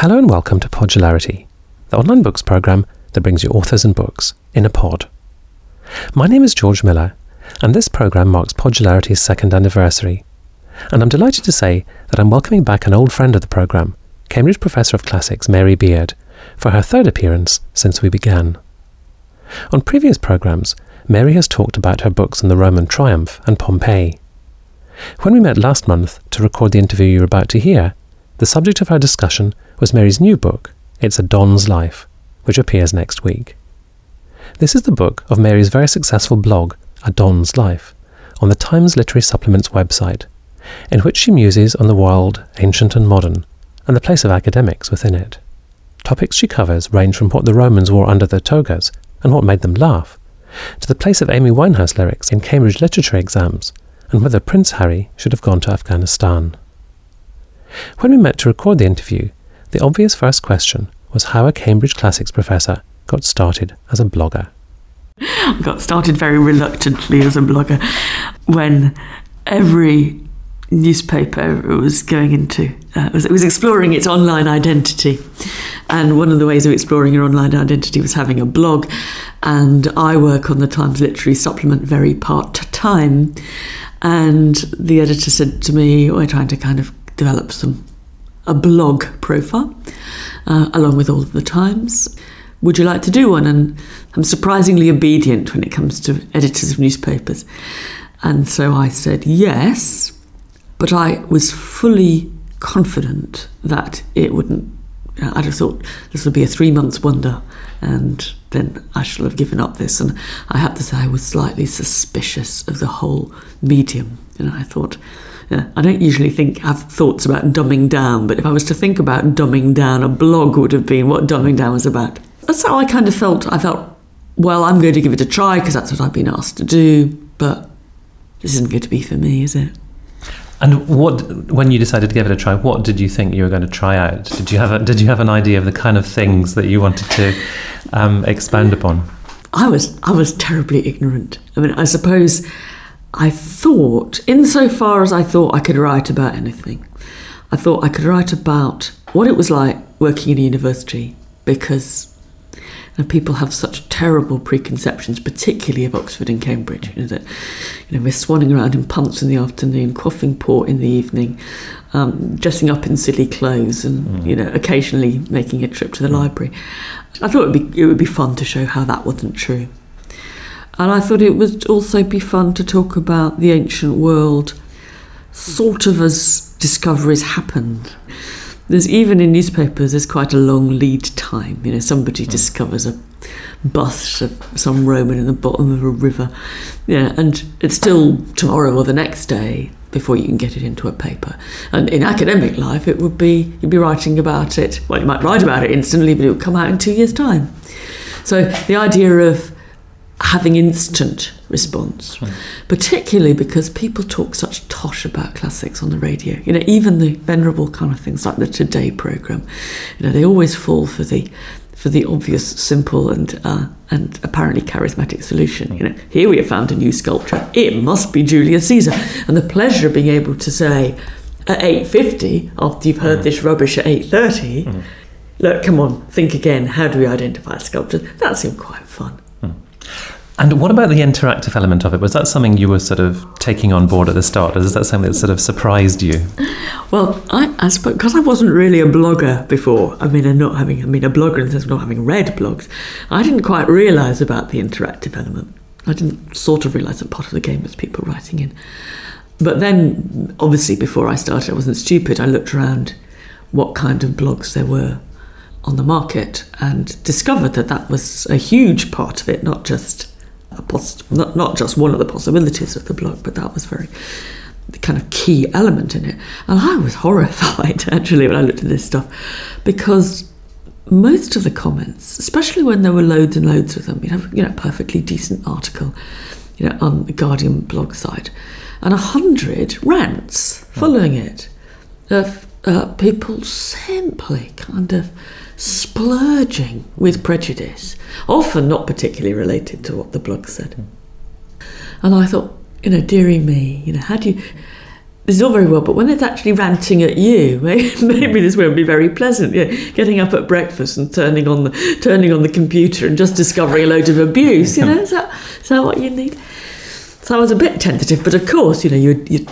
Hello and welcome to Podularity, the online books program that brings you authors and books in a pod. My name is George Miller, and this program marks Podularity's second anniversary. And I'm delighted to say that I'm welcoming back an old friend of the program, Cambridge Professor of Classics Mary Beard, for her third appearance since we began. On previous programs, Mary has talked about her books on the Roman triumph and Pompeii. When we met last month to record the interview you're about to hear, the subject of our discussion was Mary's new book, It's a Don's Life, which appears next week. This is the book of Mary's very successful blog, A Don's Life, on the Times Literary Supplement's website, in which she muses on the world, ancient and modern, and the place of academics within it. Topics she covers range from what the Romans wore under their togas and what made them laugh, to the place of Amy Winehouse lyrics in Cambridge literature exams, and whether Prince Harry should have gone to Afghanistan. When we met to record the interview, the obvious first question was how a Cambridge Classics professor got started as a blogger. I got started very reluctantly as a blogger when every newspaper was going into uh, was, was exploring its online identity. And one of the ways of exploring your online identity was having a blog. And I work on the Times Literary Supplement very part time and the editor said to me we're trying to kind of develop some a blog profile uh, along with all of the Times would you like to do one and I'm surprisingly obedient when it comes to editors of newspapers and so I said yes but I was fully confident that it wouldn't. I'd have thought this would be a three months wonder, and then I shall have given up this. And I have to say, I was slightly suspicious of the whole medium. You know, I thought, yeah, I don't usually think have thoughts about dumbing down, but if I was to think about dumbing down, a blog would have been what dumbing down was about. That's how I kind of felt. I felt, well, I'm going to give it a try because that's what I've been asked to do, but this isn't going to be for me, is it? And what, when you decided to give it a try, what did you think you were going to try out? Did you have a, did you have an idea of the kind of things that you wanted to um, expand upon? I was I was terribly ignorant. I mean, I suppose I thought, insofar as I thought I could write about anything, I thought I could write about what it was like working in a university because and people have such terrible preconceptions, particularly of Oxford and Cambridge. You know, that you know we're swanning around in punts in the afternoon, quaffing port in the evening, um, dressing up in silly clothes, and mm. you know occasionally making a trip to the library. I thought it would be it would be fun to show how that wasn't true, and I thought it would also be fun to talk about the ancient world, sort of as discoveries happened. There's even in newspapers there's quite a long lead time. You know somebody mm. discovers a bust of some roman in the bottom of a river. Yeah and it's still tomorrow or the next day before you can get it into a paper. And in academic life it would be you'd be writing about it. Well you might write about it instantly but it would come out in two years time. So the idea of having instant response, right. particularly because people talk such tosh about classics on the radio. You know, even the venerable kind of things like the Today program, you know, they always fall for the for the obvious, simple, and uh, and apparently charismatic solution. You know, here we have found a new sculpture. It must be Julius Caesar, and the pleasure of being able to say at eight fifty after you've heard mm. this rubbish at eight thirty. Mm. Look, come on, think again. How do we identify a sculpture? That seemed quite fun. And what about the interactive element of it? Was that something you were sort of taking on board at the start? Or is that something that sort of surprised you? Well, I, I suppose because I wasn't really a blogger before. I mean, I'm not having. I mean, a blogger in the sense of not having read blogs. I didn't quite realise about the interactive element. I didn't sort of realise that part of the game was people writing in. But then, obviously, before I started, I wasn't stupid. I looked around what kind of blogs there were on the market and discovered that that was a huge part of it, not just a poss- not, not just one of the possibilities of the blog, but that was very the kind of key element in it. And I was horrified actually when I looked at this stuff because most of the comments, especially when there were loads and loads of them, you know, you know, perfectly decent article, you know, on the Guardian blog site, and a hundred rants following it of uh, people simply kind of splurging with prejudice, often not particularly related to what the blog said. And I thought, you know, dearie me, you know, how do you this is all very well, but when it's actually ranting at you, maybe, this won't be very pleasant. Yeah, getting up at breakfast and turning on the turning on the computer and just discovering a load of abuse. You know, is that, is that what you need? So I was a bit tentative, but of course, you know, you you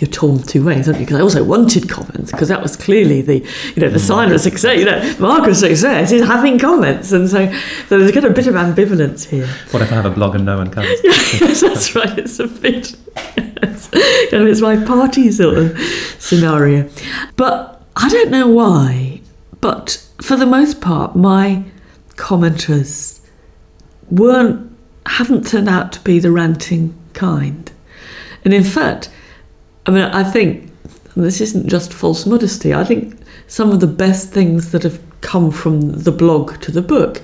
you're torn two ways, aren't you? Because I also wanted comments because that was clearly the you know the mm. sign of success. You know, mark of success is having comments, and so, so there's got a bit of ambivalence here. What if I have a blog and no one comes? yes, that's right. It's a bit. Yes. You know, it's my party sort of scenario, but I don't know why. But for the most part, my commenters weren't haven't turned out to be the ranting kind, and in fact I mean, I think this isn't just false modesty. I think some of the best things that have come from the blog to the book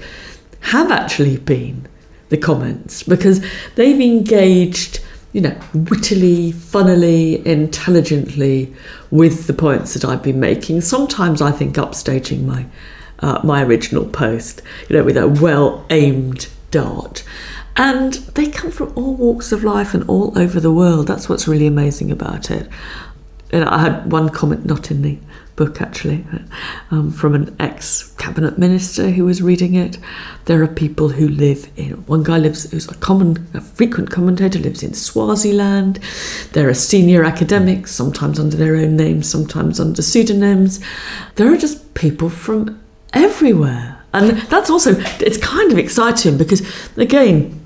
have actually been the comments because they've engaged, you know, wittily, funnily, intelligently with the points that I've been making. Sometimes I think upstaging my uh, my original post, you know, with a well aimed dart. And they come from all walks of life and all over the world. That's what's really amazing about it. And I had one comment, not in the book actually, um, from an ex cabinet minister who was reading it. There are people who live in, one guy lives, who's a common, a frequent commentator, lives in Swaziland. There are senior academics, sometimes under their own names, sometimes under pseudonyms. There are just people from everywhere. And that's also, it's kind of exciting because, again,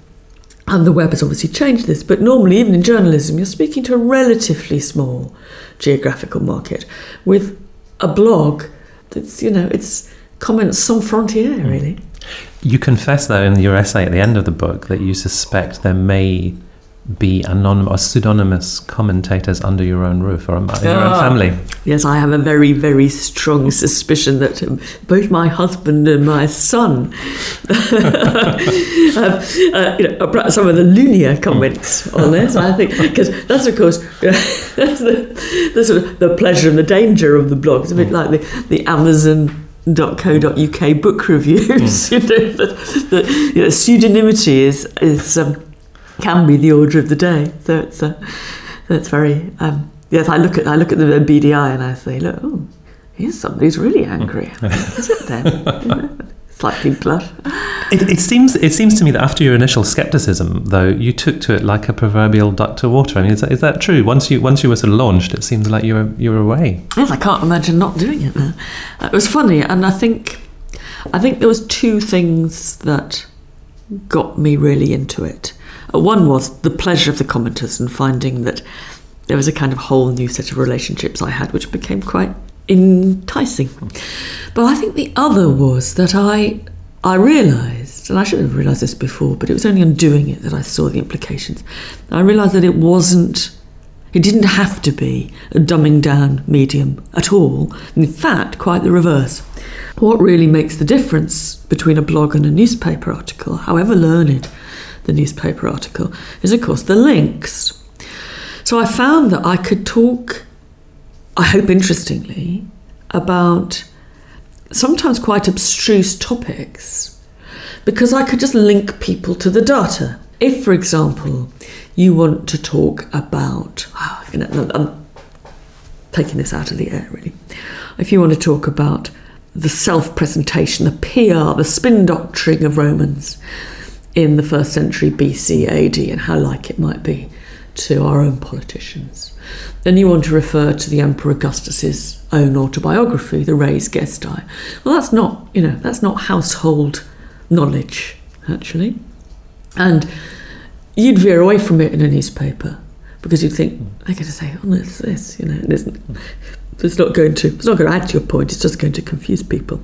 and the web has obviously changed this, but normally, even in journalism, you're speaking to a relatively small geographical market with a blog that's, you know, it's comments sans frontiere, hmm. really. You confess, though, in your essay at the end of the book that you suspect there may be anonymous or pseudonymous commentators under your own roof or in your own ah. family. Yes, I have a very, very strong suspicion that um, both my husband and my son have, uh, you know, some of the loonier comments on this. I think because that's of course that's the, the sort of the pleasure and the danger of the blog. It's a bit like the the Amazon .co.uk book reviews. Mm. you know, the, the you know, pseudonymity is is um, can be the order of the day. So it's uh, so it's very um, yes. I look at I look at the BDI and I say, look, oh, here's somebody who's really angry. Is it them? Slightly blush. It, it, seems it seems to me that after your initial skepticism, though, you took to it like a proverbial duck to water. I mean, is that, is that true? Once you once you were sort of launched, it seems like you were you were away. Yes, I can't imagine not doing it. It was funny, and I think I think there was two things that got me really into it. One was the pleasure of the commenters and finding that there was a kind of whole new set of relationships I had, which became quite enticing. But I think the other was that I I realised, and I should have realised this before, but it was only on doing it that I saw the implications. I realised that it wasn't, it didn't have to be a dumbing down medium at all. In fact, quite the reverse. What really makes the difference between a blog and a newspaper article, however learned, the newspaper article, is of course the links. So I found that I could talk, I hope interestingly, about sometimes quite abstruse topics because I could just link people to the data. If, for example, you want to talk about, I'm taking this out of the air really. If you want to talk about the self presentation, the PR, the spin doctoring of Romans, in the first century BC AD and how like it might be to our own politicians. Then you want to refer to the Emperor Augustus's own autobiography, the Res Gestae. Well, that's not, you know, that's not household knowledge, actually. And you'd veer away from it in a newspaper because you'd think hmm. they're going to say, "Oh, it's this," you know, it isn't. It's not going to. It's not going to add to your point. It's just going to confuse people.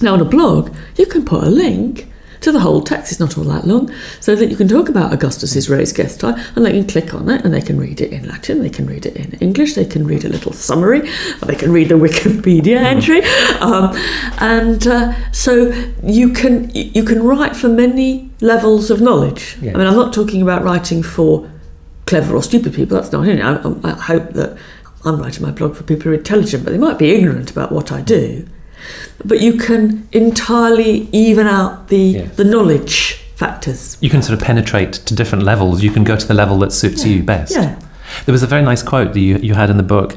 Now, on a blog, you can put a link to the whole text. It's not all that long, so that you can talk about Augustus's Res Gestae, and they can click on it and they can read it in Latin, they can read it in English, they can read a little summary, or they can read the Wikipedia mm-hmm. entry, um, and uh, so you can you can write for many levels of knowledge. Yes. I mean, I'm not talking about writing for clever or stupid people. That's not it. I, I hope that I'm writing my blog for people who are intelligent, but they might be ignorant about what I do but you can entirely even out the yes. the knowledge factors. You can sort of penetrate to different levels. You can go to the level that suits yeah. you best. Yeah. There was a very nice quote that you, you had in the book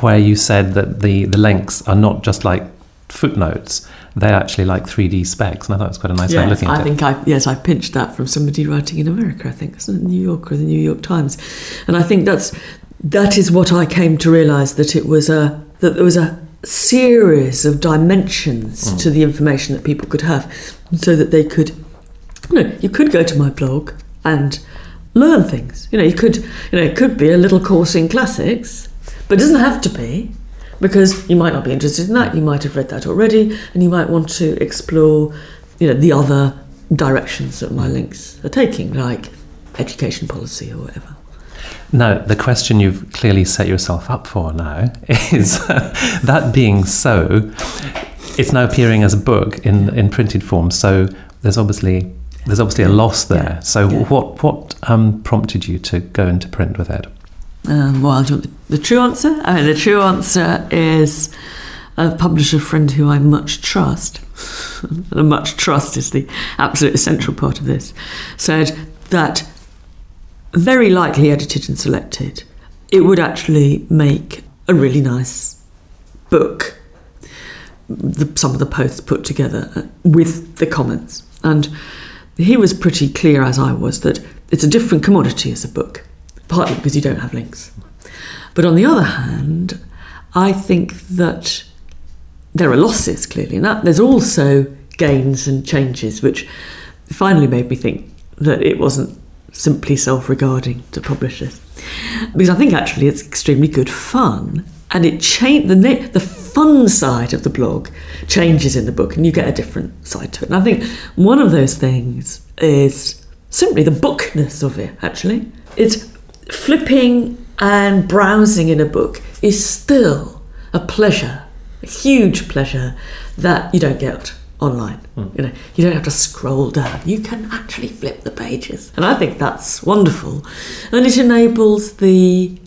where you said that the, the links are not just like footnotes, they're actually like 3D specs. And I thought it was quite a nice way of looking at it. I it. think I yes I pinched that from somebody writing in America. I think it's the New Yorker, the New York Times, and I think that's that is what I came to realise that it was a that there was a series of dimensions Mm. to the information that people could have, so that they could you know you could go to my blog and learn things. You know you could you know it could be a little course in classics, but it doesn't have to be because you might not be interested in that. You might have read that already, and you might want to explore, you know, the other directions that my links are taking, like education policy or whatever. Now, the question you've clearly set yourself up for now is that being so, it's now appearing as a book in, in printed form. So there's obviously there's obviously a loss there. Yeah. So Yeah. what what um, prompted you to go into print with it? Um, well, do you want the, the true answer? I mean, the true answer is a publisher friend who I much trust, and much trust is the absolute essential part of this, said that very likely edited and selected, it would actually make a really nice book. The, some of the posts put together uh, with the comments. And he was pretty clear, as I was, that it's a different commodity as a book, partly because you don't have links. But on the other hand, I think that there are losses clearly in that. There's also gains and changes, which finally made me think that it wasn't simply self regarding to publish this. Because I think actually it's extremely good fun. And it changed the na- the fun side of the blog changes in the book, and you get a different side to it. And I think one of those things is simply the bookness of it. Actually, it's flipping and browsing in a book is still a pleasure, a huge pleasure that you don't get online. Hmm. You know, you don't have to scroll down. You can actually flip the pages, and I think that's wonderful, and it enables the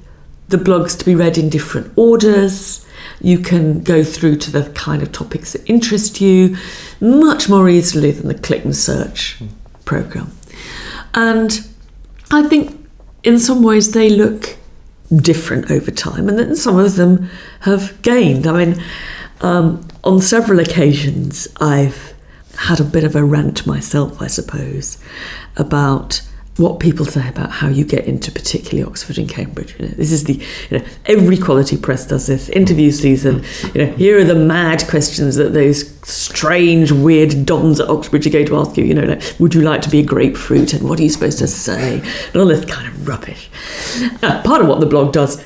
the blogs to be read in different orders. You can go through to the kind of topics that interest you much more easily than the click and search hmm. program. And I think in some ways they look different over time, and then some of them have gained. I mean, um, on several occasions, I've had a bit of a rant myself, I suppose, about what people say about how you get into particularly Oxford and Cambridge. You know, this is the you know every quality press does this interview season. You know here are the mad questions that those strange weird dons at Oxford are going to ask you. You know, like, would you like to be a grapefruit and what are you supposed to say and all this kind of rubbish. Now, part of what the blog does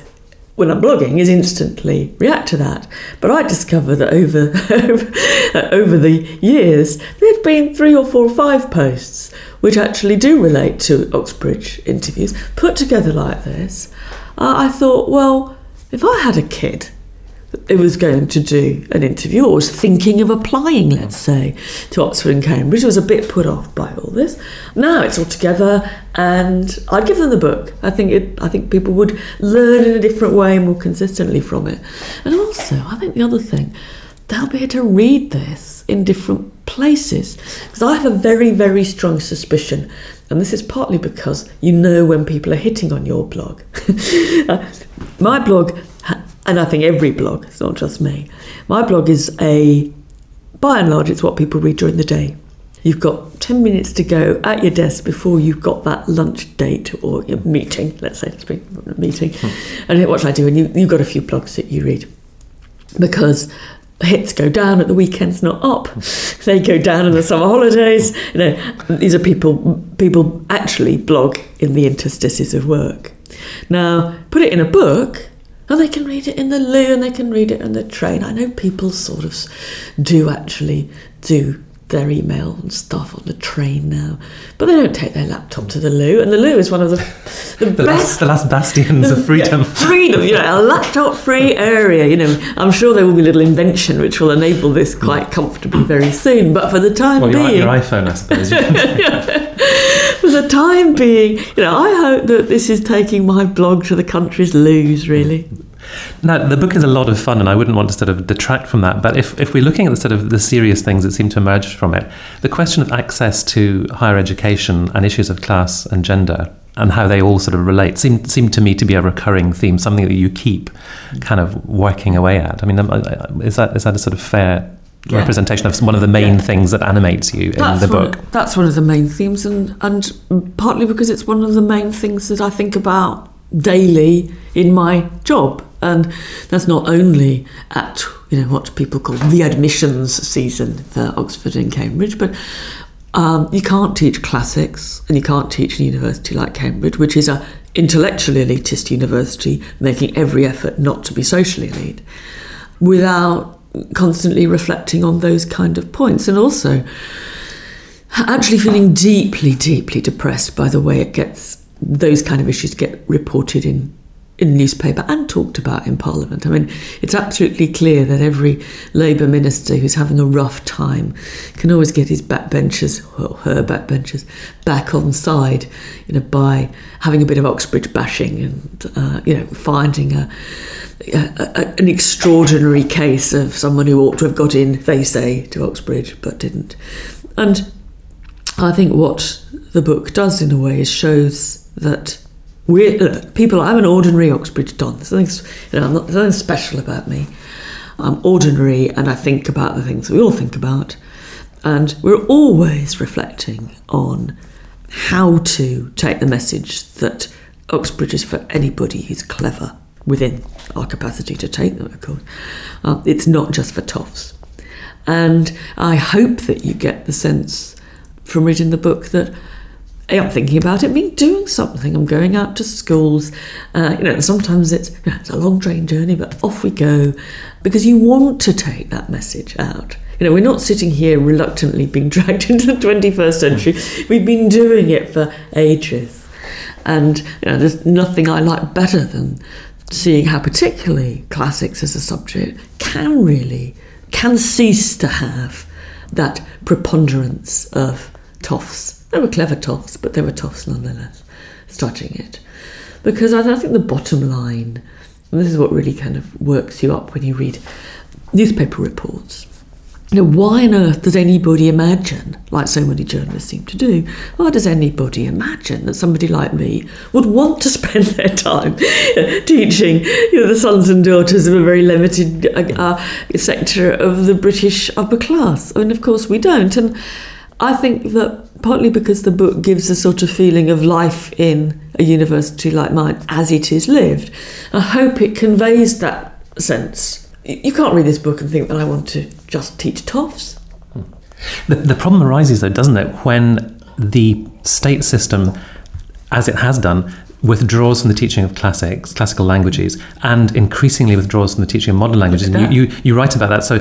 when I'm blogging is instantly react to that. But I discovered that over over the years there've been three or four or five posts which actually do relate to Oxbridge interviews put together like this. Uh, I thought, well, if I had a kid it was going to do an interview or was thinking of applying, let's say, to Oxford and Cambridge, was a bit put off by all this. Now it's all together, and I'd give them the book. I think it, I think people would learn in a different way more consistently from it. And also, I think the other thing, they'll be able to read this in different places. Because I have a very, very strong suspicion, and this is partly because you know when people are hitting on your blog. My blog and I think every blog, it's not just me. My blog is a, by and large, it's what people read during the day. You've got 10 minutes to go at your desk before you've got that lunch date or your meeting, let's say, it's a meeting. Hmm. And what should I do? And you, you've got a few blogs that you read because hits go down at the weekends, not up. Hmm. They go down in the summer holidays. You know, these are people people actually blog in the interstices of work. Now, put it in a book, and they can read it in the loo and they can read it on the train. I know people sort of do actually do their email and stuff on the train now, but they don't take their laptop to the loo. And the loo is one of the the, The best last, the last bastions of freedom. freedom, you know, a laptop free area. You know, I'm sure there will be a little invention which will enable this quite comfortably very soon. But for the time Well, your, being, your iPhone, I suppose. The time being, you know, I hope that this is taking my blog to the country's loos, really. Now, the book is a lot of fun, and I wouldn't want to sort of detract from that. But if, if we're looking at the sort of the serious things that seem to emerge from it, the question of access to higher education and issues of class and gender and how they all sort of relate seem seem to me to be a recurring theme, something that you keep kind of working away at. I mean, um, uh, is that is that a sort of fair Yeah. representation of one of the main Yeah. things that animates you in That's the one, book? That's one of the main themes, and, and partly because it's one of the main things that I think about daily in my job. And that's not only at you know what people call the admissions season for Oxford and Cambridge, but um, you can't teach classics and you can't teach a university like Cambridge, which is a intellectually elitist university making every effort not to be socially elite, without constantly reflecting on those kind of points. And also, actually feeling deeply, deeply depressed by the way it gets those kind of issues get reported in in newspaper and talked about in Parliament. I mean, it's absolutely clear that every Labour minister who's having a rough time can always get his backbenchers or her backbenchers back on side, you know, by having a bit of Oxbridge bashing and uh, you know finding a, a, a an extraordinary case of someone who ought to have got in, they say, to Oxbridge but didn't, and I think what the book does in a way is shows that look, people. I'm an ordinary Oxbridge Don. There's nothing, you know, not, there's nothing special about me. I'm ordinary, and I think about the things we all think about, and we're always reflecting on how to take the message that Oxbridge is for anybody who's clever within our capacity to take them. Of course, uh, it's not just for toffs. And I hope that you get the sense from reading the book that I'm thinking about it, me doing something. I'm going out to schools. Uh, you know, sometimes it's, you know, it's a long train journey, but off we go because you want to take that message out. You know, we're not sitting here reluctantly being dragged into the 21st century. We've been doing it for ages. And, you know, there's nothing I like better than seeing how particularly classics as a subject can really, can cease to have that preponderance of toffs. They were clever toffs, but they were toffs nonetheless, starting it. Because I, I think the bottom line, and this is what really kind of works you up when you read newspaper reports. You know, why on earth does anybody imagine, like so many journalists seem to do, why does anybody imagine that somebody like me would want to spend their time teaching you know, the sons and daughters of a very limited uh, uh, sector of the British upper class? I mean, of course we don't. And I think that partly because the book gives a sort of feeling of life in a university like mine as it is lived, I hope it conveys that sense. You can't read this book and think that I want to just teach toffs. The, the problem arises, though, doesn't it, when the state system, as it has done, withdraws from the teaching of classics, classical languages, and increasingly withdraws from the teaching of modern languages. And you, you, you write about that. So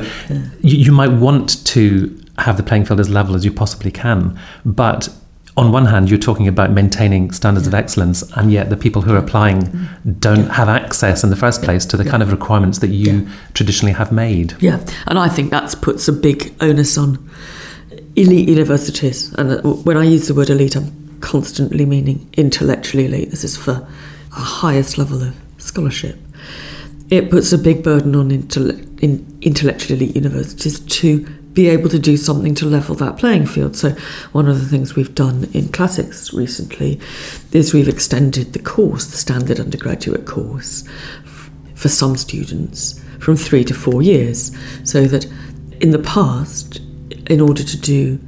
you, you might want to have the playing field as level as you possibly can. But on one hand, you're talking about maintaining standards of excellence, and yet the people who are applying don't have access in the first place to the kind of requirements that you traditionally have made. Yeah, and I think that puts a big onus on elite universities. And uh, when I use the word elite, I'm constantly meaning intellectually elite. This is for a highest level of scholarship. It puts a big burden on intelle- in intellectually elite universities to be able to do something to level that playing field. So, one of the things we've done in classics recently is we've extended the course, the standard undergraduate course, f- for some students from three to four years, so that in the past, in order to do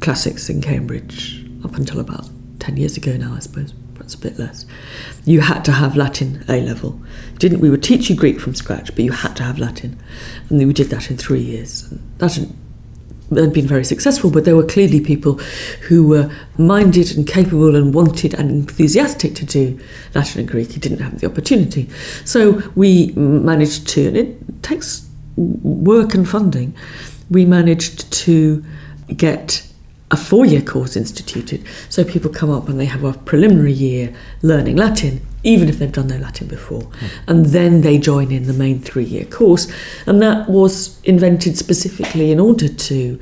classics in Cambridge, up until about 10 years ago now, I suppose, a bit less, you had to have Latin A level. Didn't we would teach you Greek from scratch, but you had to have Latin, and we did that in three years. That had been very successful, but there were clearly people who were minded and capable and wanted and enthusiastic to do Latin and Greek who didn't have the opportunity. So we managed to, and it takes work and funding, we managed to get a four year course instituted. So people come up and they have a preliminary year learning Latin, even if they've done no Latin before. Hmm. And then they join in the main three year course. And that was invented specifically in order to,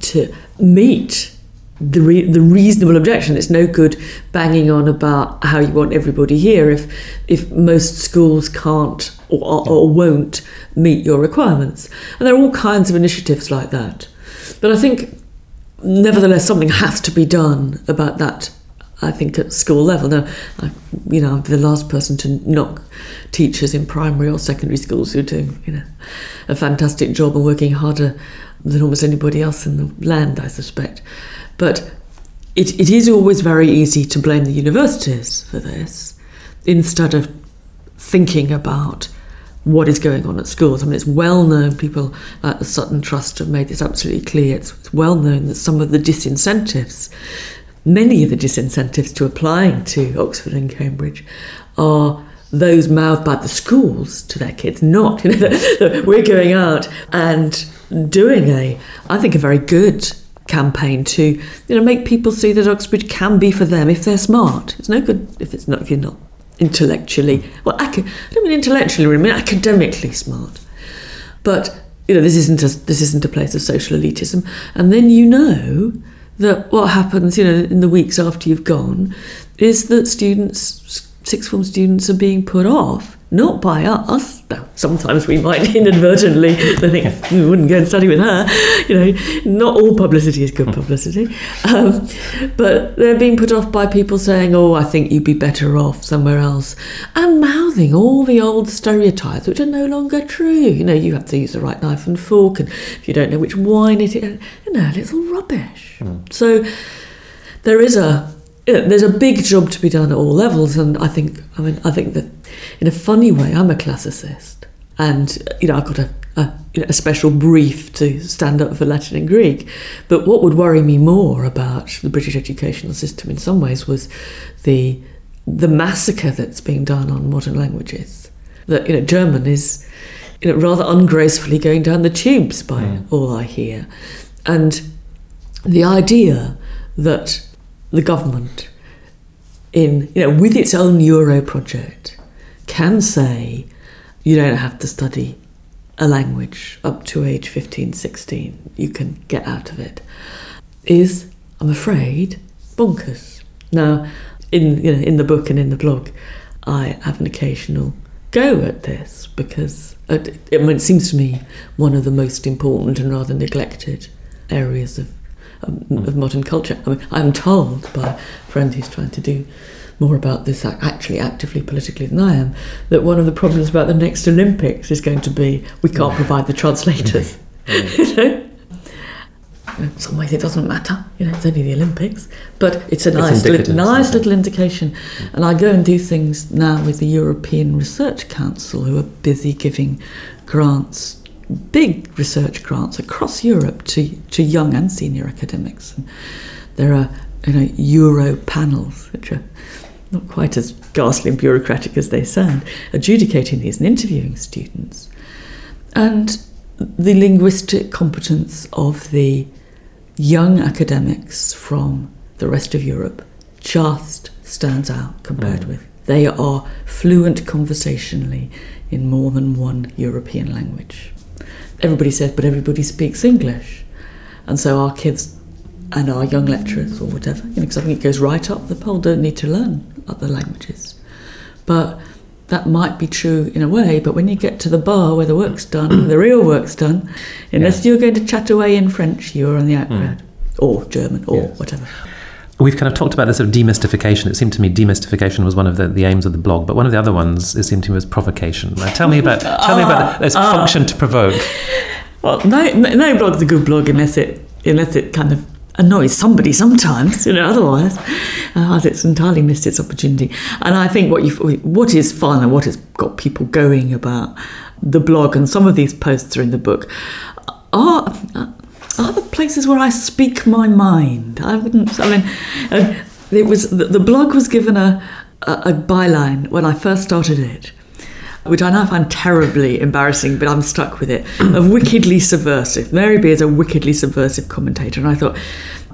to meet the, re- the reasonable objection. It's no good banging on about how you want everybody here if, if most schools can't or, hmm. or won't meet your requirements. And there are all kinds of initiatives like that. But I think nevertheless, something has to be done about that I think at school level. Now, I, you know, I'm the last person to knock teachers in primary or secondary schools who do, you know, a fantastic job and working harder than almost anybody else in the land, I suspect. But it, it is always very easy to blame the universities for this instead of thinking about what is going on at schools. I mean, it's well known, people at the Sutton Trust have made this absolutely clear. It's, it's well known that some of the disincentives, many of the disincentives to applying to Oxford and Cambridge, are those mouthed by the schools to their kids, not, you know, we're going out and doing a, I think, a very good campaign to you know make people see that Oxford can be for them if they're smart. It's no good if it's not if you're not intellectually well. I, I don't mean intellectually, I mean academically smart. But you know this isn't a, this isn't a place of social elitism. And then you know that what happens you know in the weeks after you've gone is that students sixth form students are being put off not by us. Sometimes we might inadvertently think we wouldn't go and study with her. You know, not all publicity is good publicity, um, but they're being put off by people saying, "Oh, I think you'd be better off somewhere else," and mouthing all the old stereotypes which are no longer true. You know, you have to use the right knife and fork, and if you don't know which wine it is, you know, it's all rubbish. Mm. So there is a there's a big job to be done at all levels, and I think I mean I think that in a funny way I'm a classicist, and you know I've got a a, you know, a special brief to stand up for Latin and Greek. But what would worry me more about the British educational system in some ways was the the massacre that's being done on modern languages. That you know German is you know rather ungracefully going down the tubes by mm. all I hear, and the idea that the government, in you know, with its own Euro project, can say you don't have to study a language up to age 15, 16. You can get out of it. Is, I'm afraid, bonkers. Now, in you know, in the book and in the blog, I have an occasional go at this because it, I it seems to me one of the most important and rather neglected areas of of, of modern culture. I mean, I'm told by a friend who's trying to do more about this actually actively politically than I am, that one of the problems about the next Olympics is going to be we can't provide the translators. you know? In some ways, it doesn't matter. You know, it's only the Olympics, but it's a nice, little, nice little indication. And I go and do things now with the European Research Council, who are busy giving grants big research grants across Europe to, to young and senior academics. And there are you know, Euro panels, which are not quite as ghastly and bureaucratic as they sound, adjudicating these and interviewing students. And the linguistic competence of the young academics from the rest of Europe just stands out compared mm. with. They are fluent conversationally in more than one European language everybody says, but everybody speaks English. And so our kids and our young lecturers or whatever, you know, because I think it goes right up the pole, don't need to learn other languages. But that might be true in a way, but when you get to the bar where the work's done, the real work's done, unless yeah. you're going to chat away in French, you're on the outgrad, mm. or German, or yes. whatever. We've kind of talked about this sort of demystification. It seemed to me demystification was one of the, the aims of the blog, but one of the other ones it seemed to me was provocation. Now, tell me about tell me about this ah. function to provoke. Well, no, no blog's a good blog unless it unless it kind of annoys somebody sometimes. You know, otherwise, uh, it's entirely missed its opportunity. And I think what you what is fun and what has got people going about the blog and some of these posts are in the book are are the places where I speak my mind. I wouldn't. I mean, uh, it was the, the blog was given a, a, a byline when I first started it, which I now find terribly embarrassing, but I'm stuck with it. Of wickedly subversive. Mary Beard is a wickedly subversive commentator, and I thought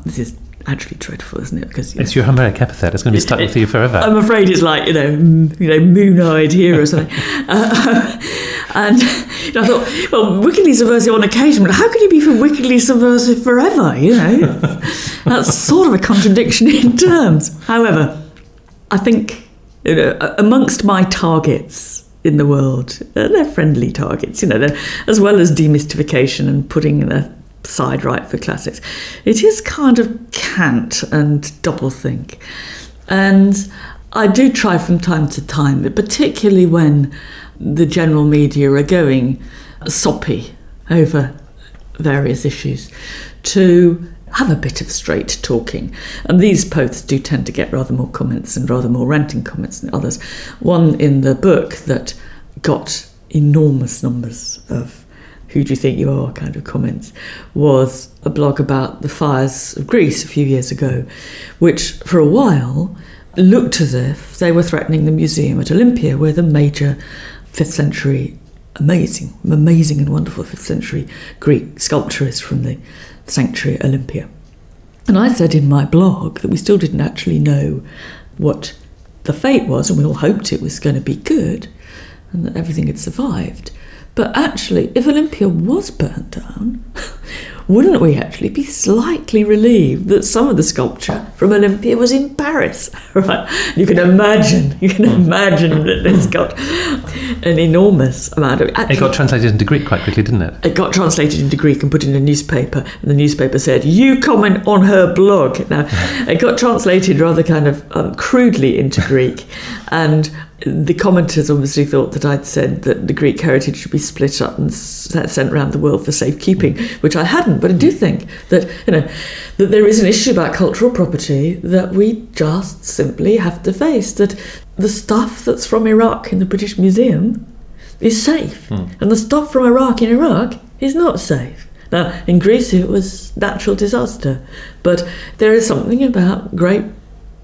this is actually dreadful, isn't it? Because you it's know, your Homeric epithet. It's going to be stuck it, with you forever. I'm afraid it's like you know, you know, moon-eyed hero or something. uh, and you know, I thought, well, wickedly subversive on occasion, but how can you be for wickedly subversive forever? You know, that's sort of a contradiction in terms. However, I think you know, amongst my targets in the world, they're friendly targets. You know, as well as demystification and putting the side right for classics. It is kind of cant and doublethink. And I do try from time to time, particularly when the general media are going soppy over various issues, to have a bit of straight talking. And these posts do tend to get rather more comments and rather more ranting comments than others. One in the book that got enormous numbers of who do you think you are kind of comments was a blog about the fires of Greece a few years ago, which for a while looked as if they were threatening the museum at Olympia, where the major 5th century, amazing, amazing and wonderful 5th century Greek sculpture is from the sanctuary Olympia. And I said in my blog that we still didn't actually know what the fate was, and we all hoped it was going to be good and that everything had survived. But actually, if Olympia was burnt down, wouldn't we actually be slightly relieved that some of the sculpture from Olympia was in Paris? right? You can imagine, you can imagine that this got an enormous amount of. Actually, it got translated into Greek quite quickly, didn't it? It got translated into Greek and put in a newspaper, and the newspaper said, "You comment on her blog." Now, it got translated rather kind of um, crudely into Greek, and the commenters obviously thought that I'd said that the Greek heritage should be split up and sent around the world for safekeeping, which I hadn't. But I do think that you know that there is an issue about cultural property that we just simply have to face. That the stuff that's from Iraq in the British Museum is safe, hmm. and the stuff from Iraq in Iraq is not safe. Now, in Greece, it was natural disaster, but there is something about great,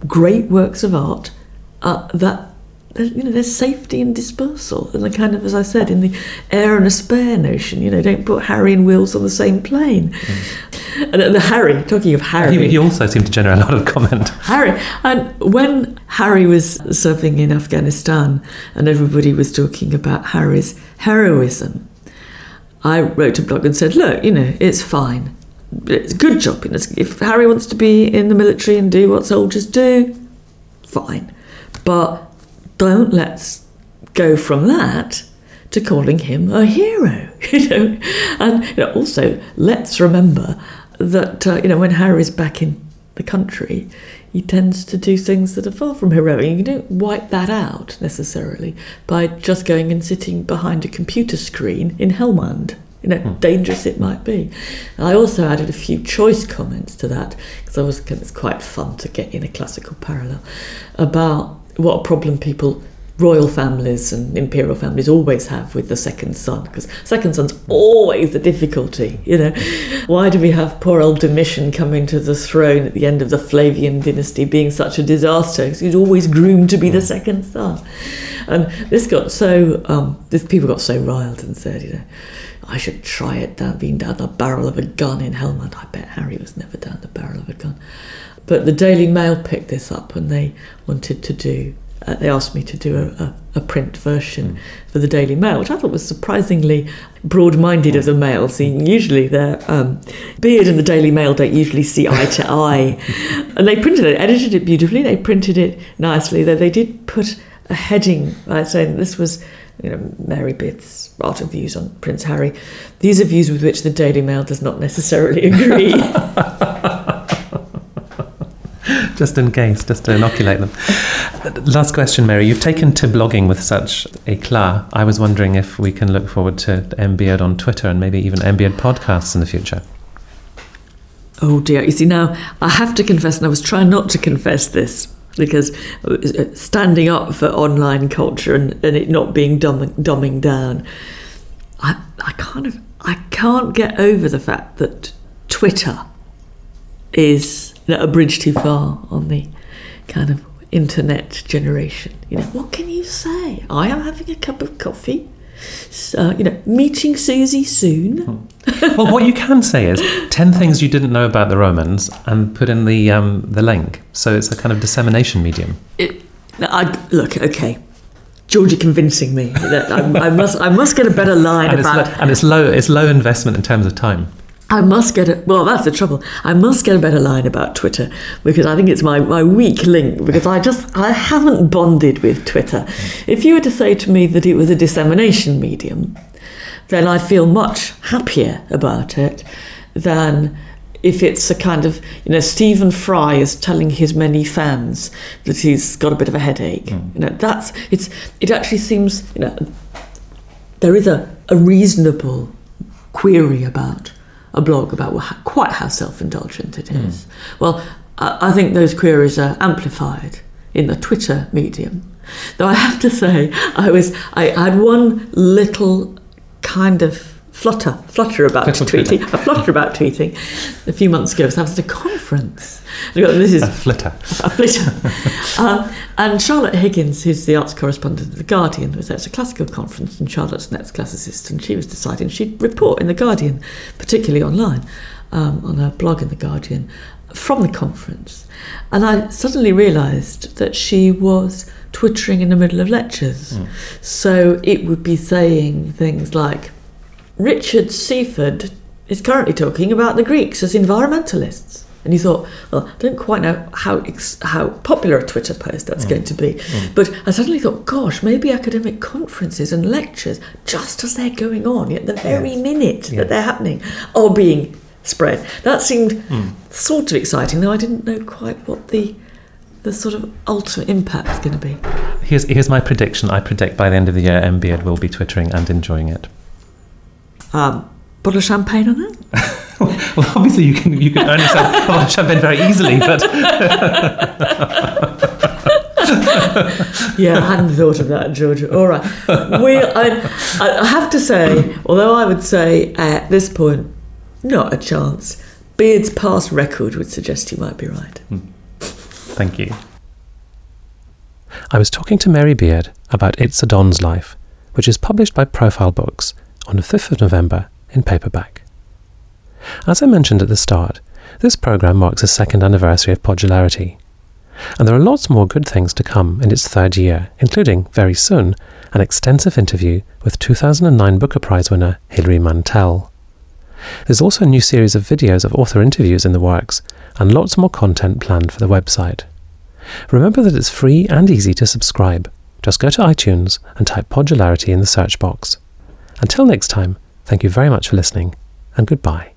great works of art uh, that you know, there's safety in dispersal, and the kind of, as I said, in the heir and a spare notion. You know, don't put Harry and Wills on the same plane. Mm. And the Harry, talking of Harry, he, he, also seemed to generate a lot of comment. Harry, and when Harry was serving in Afghanistan, and everybody was talking about Harry's heroism, I wrote a blog and said, look, you know, it's fine. It's a good job. If Harry wants to be in the military and do what soldiers do, fine. But don't let's go from that to calling him a hero, you know. And you know, also, let's remember that uh, you know when Harry's back in the country, he tends to do things that are far from heroic. You don't wipe that out necessarily by just going and sitting behind a computer screen in Helmand. You know, hmm. dangerous it might be. I also added a few choice comments to that because I was it's quite fun to get in a classical parallel about what a problem people royal families and imperial families always have with the second son because second son's always the difficulty you know why do we have poor old domitian coming to the throne at the end of the flavian dynasty being such a disaster because he's always groomed to be the second son and this got so um, this people got so riled and said you know I should try it down being down the barrel of a gun in Helmand. I bet Harry was never down the barrel of a gun. But the Daily Mail picked this up and they wanted to do, uh, they asked me to do a, a, a print version mm. for the Daily Mail, which I thought was surprisingly broad minded of the Mail. So usually their um, Beard and the Daily Mail don't usually see eye to eye. and they printed it, edited it beautifully, they printed it nicely, though they did put a heading right, saying this was you know, Mary Beard's art of views on Prince Harry. These are views with which the Daily Mail does not necessarily agree. just in case, just to inoculate them. Last question, Mary. You've taken to blogging with such eclat. I was wondering if we can look forward to MBeard on Twitter and maybe even MBeard podcasts in the future. Oh dear. You see, now I have to confess, and I was trying not to confess this because uh, standing up for online culture and, and it not being dumb, dumbing down, I, I kind of I can't get over the fact that Twitter is a bridge too far on the kind of internet generation. You know, what can you say? I am having a cup of coffee. So, you know, meeting Susie soon. Hmm. well, what you can say is 10 things you didn't know about the Romans and put in the, um, the link. So it's a kind of dissemination medium. It, I, look, okay. Georgie convincing me that I, I, must I must get a better line and about it's lo- and it's low it's low investment in terms of time. I must get it. Well, that's the trouble. I must get a better line about Twitter because I think it's my, my weak link because I just I haven't bonded with Twitter. If you were to say to me that it was a dissemination medium, then I'd feel much happier about it than if it's a kind of you know Stephen Fry is telling his many fans that he's got a bit of a headache. Mm. You know that's it's it actually seems you know there is a, a reasonable query about a blog about wha- quite how self-indulgent it hmm. is. Well, I, I think those queries are amplified in the Twitter medium. Though I have to say, I was I had one little kind of flutter flutter about tweeting a flutter about tweeting a few months ago. So I was at a conference. This is A flitter. a flitter. um, and Charlotte Higgins, who's the arts correspondent of The Guardian, was at a classical conference, and Charlotte's an ex classicist, and she was deciding she'd report in The Guardian, particularly online, um, on her blog in The Guardian, from the conference. And I suddenly realised that she was twittering in the middle of lectures. So it would be saying things like, Richard Seaford is currently talking about the Greeks as environmentalists. And he thought, well, I don't quite know how ex- how popular a Twitter post that's mm. going to be. Mm. But I suddenly thought, gosh, maybe academic conferences and lectures, just as they're going on, at the very minute Yeah. that they're happening, are being spread. That seemed mm. sort of exciting, though I didn't know quite what the the sort of ultimate impact is going to be. Here's, here's my prediction. I predict by the end of the year, M. Beard will be twittering and enjoying it. Um, bottle of champagne on that? Well, obviously you can you can earn yourself a lot of champagne very easily, but Yeah, I hadn't thought of that, Georgia. All right. We, I, I have to say, although I would say at this point, not a chance, Beard's past record would suggest you might be right. thank you. I was talking to Mary Beard about It's a Don's Life, which is published by Profile Books on the 5th of November in paperback. As I mentioned at the start, this programme marks the second anniversary of Podularity. And there are lots more good things to come in its third year, including, very soon, an extensive interview with 2009 Booker Prize winner Hilary Mantel. There's also a new series of videos of author interviews in the works, and lots more content planned for the website. Remember that it's free and easy to subscribe. Just go to iTunes and type Podularity in the search box. Until next time, thank you very much for listening, and goodbye.